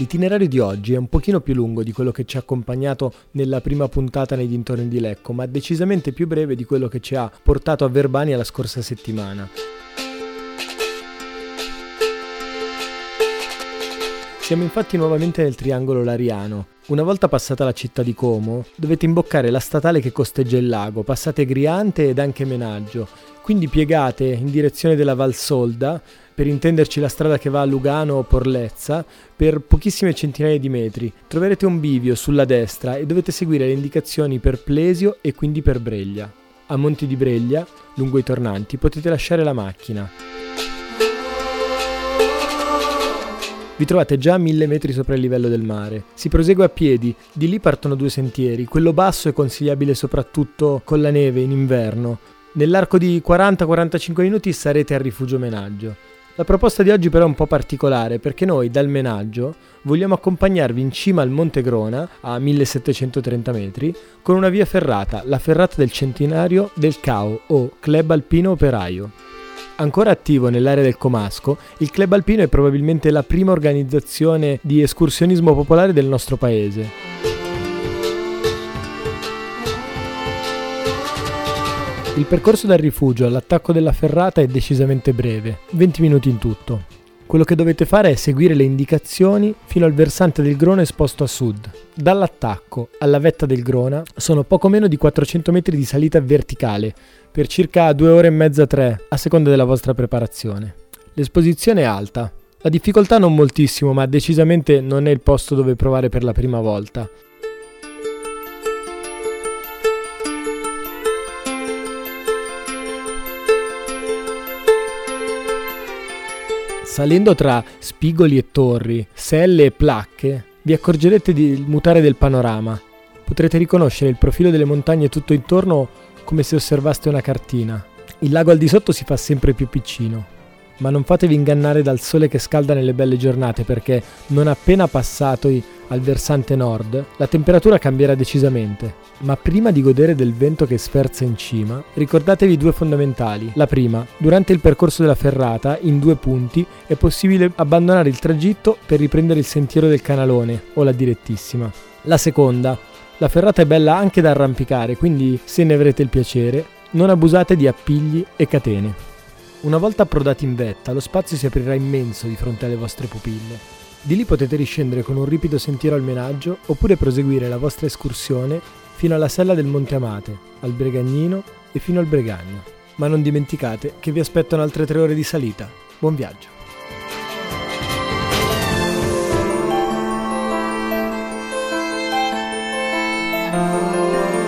L'itinerario di oggi è un pochino più lungo di quello che ci ha accompagnato nella prima puntata nei dintorni di Lecco, ma decisamente più breve di quello che ci ha portato a Verbania la scorsa settimana. Siamo infatti nuovamente nel triangolo lariano. Una volta passata la città di Como, dovete imboccare la statale che costeggia il lago, passate Griante ed anche Menaggio, quindi piegate in direzione della Valsolda, per intenderci la strada che va a Lugano o Porlezza, per pochissime centinaia di metri. Troverete un bivio sulla destra e dovete seguire le indicazioni per Plesio e quindi per Breglia. A Monti di Breglia, lungo i tornanti, potete lasciare la macchina. Vi trovate già a mille metri sopra il livello del mare. Si prosegue a piedi, di lì partono due sentieri. Quello basso è consigliabile soprattutto con la neve in inverno. Nell'arco di 40-45 minuti sarete al rifugio Menaggio. La proposta di oggi però è un po' particolare perché noi dal Menaggio vogliamo accompagnarvi in cima al Monte Grona a 1730 metri con una via ferrata, la ferrata del centenario del CAO o Club Alpino Operaio. Ancora attivo nell'area del Comasco, il Club Alpino è probabilmente la prima organizzazione di escursionismo popolare del nostro paese. Il percorso dal rifugio all'attacco della ferrata è decisamente breve, 20 minuti in tutto. Quello che dovete fare è seguire le indicazioni fino al versante del Grona esposto a sud. Dall'attacco alla vetta del Grona sono poco meno di 400 metri di salita verticale, per circa 2 ore e mezza 3, a seconda della vostra preparazione. L'esposizione è alta. La difficoltà non moltissimo, ma decisamente non è il posto dove provare per la prima volta. Salendo tra spigoli e torri, selle e placche, vi accorgerete di mutare del panorama. Potrete riconoscere il profilo delle montagne tutto intorno come se osservaste una cartina. Il lago al di sotto si fa sempre più piccino, ma non fatevi ingannare dal sole che scalda nelle belle giornate perché non appena passato al versante nord la temperatura cambierà decisamente. Ma prima di godere del vento che sferza in cima, ricordatevi due fondamentali. La prima, durante il percorso della ferrata, in due punti, è possibile abbandonare il tragitto per riprendere il sentiero del canalone o la direttissima. La seconda, la ferrata è bella anche da arrampicare, quindi se ne avrete il piacere, non abusate di appigli e catene. Una volta approdati in vetta, lo spazio si aprirà immenso di fronte alle vostre pupille. Di lì potete riscendere con un ripido sentiero al menaggio oppure proseguire la vostra escursione fino alla sella del Monte Amate, al Bregagnino e fino al Bregagno. Ma non dimenticate che vi aspettano altre tre ore di salita. Buon viaggio! Música